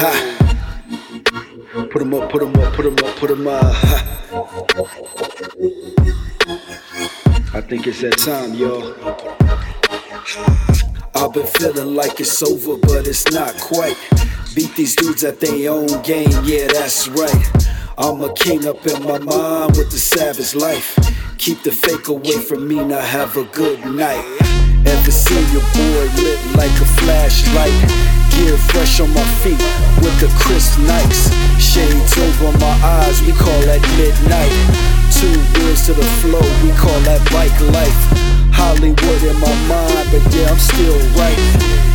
Ha. Put 'em up, put 'em up, put 'em up, put 'em up. Ha. I think it's that time, y'all. I've been feeling like it's over, but it's not quite. Beat these dudes at their own game, yeah, that's right. I'm a king up in my mind with the savage life. Keep the fake away from me, now have a good night. Ever seen your boy lit like a flashlight? Gear fresh on my feet with the crisp Nikes. Shades over my eyes, we call that midnight. Two wheels to the flow, we call that bike life. Hollywood in my mind, but yeah, I'm still right.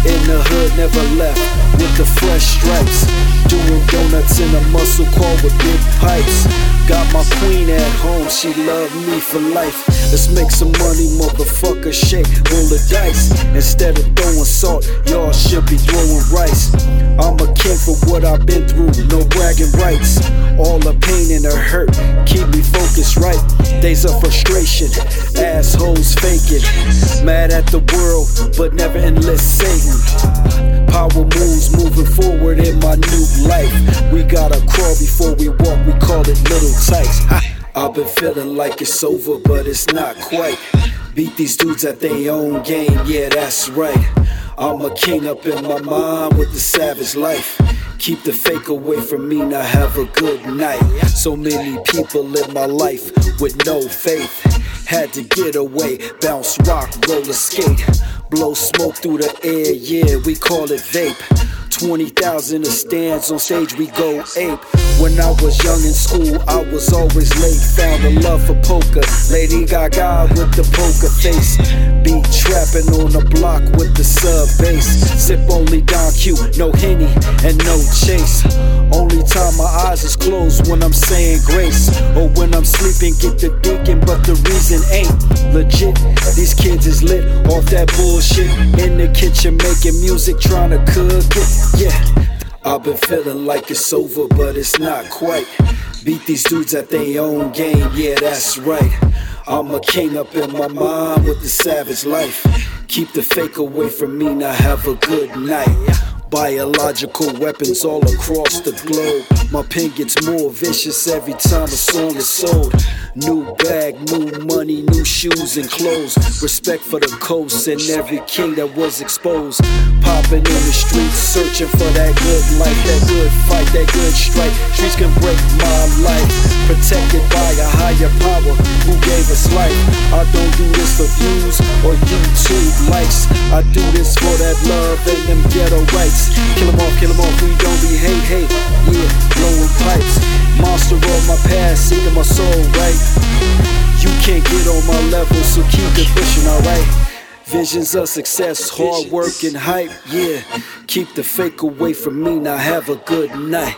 In the hood, never left with the fresh stripes. Doing donuts in a muscle car with big pipes. Got at home, she love me for life. Let's make some money, motherfucker. Shake, roll the dice. Instead of throwing salt, y'all should be throwing rice. I'm a king for what I've been through, no bragging rights. All the pain and the hurt keep me focused right. Days of frustration, assholes faking. Mad at the world, but never enlist Satan. Power moves moving forward in my new life. We gotta crawl before we walk, we call it little tykes. I've been feeling like it's over, but it's not quite. Beat these dudes at their own game, yeah, that's right. I'm a king up in my mind with the savage life. Keep the fake away from me, now have a good night. So many people in my life with no faith. Had to get away, bounce, rock, roller skate. Blow smoke through the air, yeah, we call it vape. 20,000 a stands on stage, we go ape. When I was young in school, I was always late. Found a love for poker. Lady Gaga with the poker face. Be trapping on the block with the sub bass. Sip only Don Q, no Henny and no chase. Only time my eyes is closed when I'm saying grace. Or when I'm sleeping, get the deacon, but the reason ain't legit. These kids is lit off that bullshit. In the kitchen making music, trying to cook it. Yeah. I've been feeling like it's over, but it's not quite. Beat these dudes at their own game, yeah, that's right. I'm a king up in my mind with the savage life. Keep the fake away from me, now have a good night. Biological weapons all across the globe. My pen gets more vicious every time a song is sold. New bag, new money, new shoes and clothes. Respect for the coast and every king that was exposed. Popping in the streets, searching for that good life, that good fight, that good strike. Streets can break my life. Protected by a higher power gave us life. I don't do this for views or YouTube likes. I do this for that love and them ghetto rights. Kill 'em off, kill 'em off, we don't be hate, hate. Yeah, blowing pipes. Monster of my past, seeking my soul, right? You can't get on my level, so keep it pushing, alright? Visions of success, hard work and hype, yeah. Keep the fake away from me, now have a good night.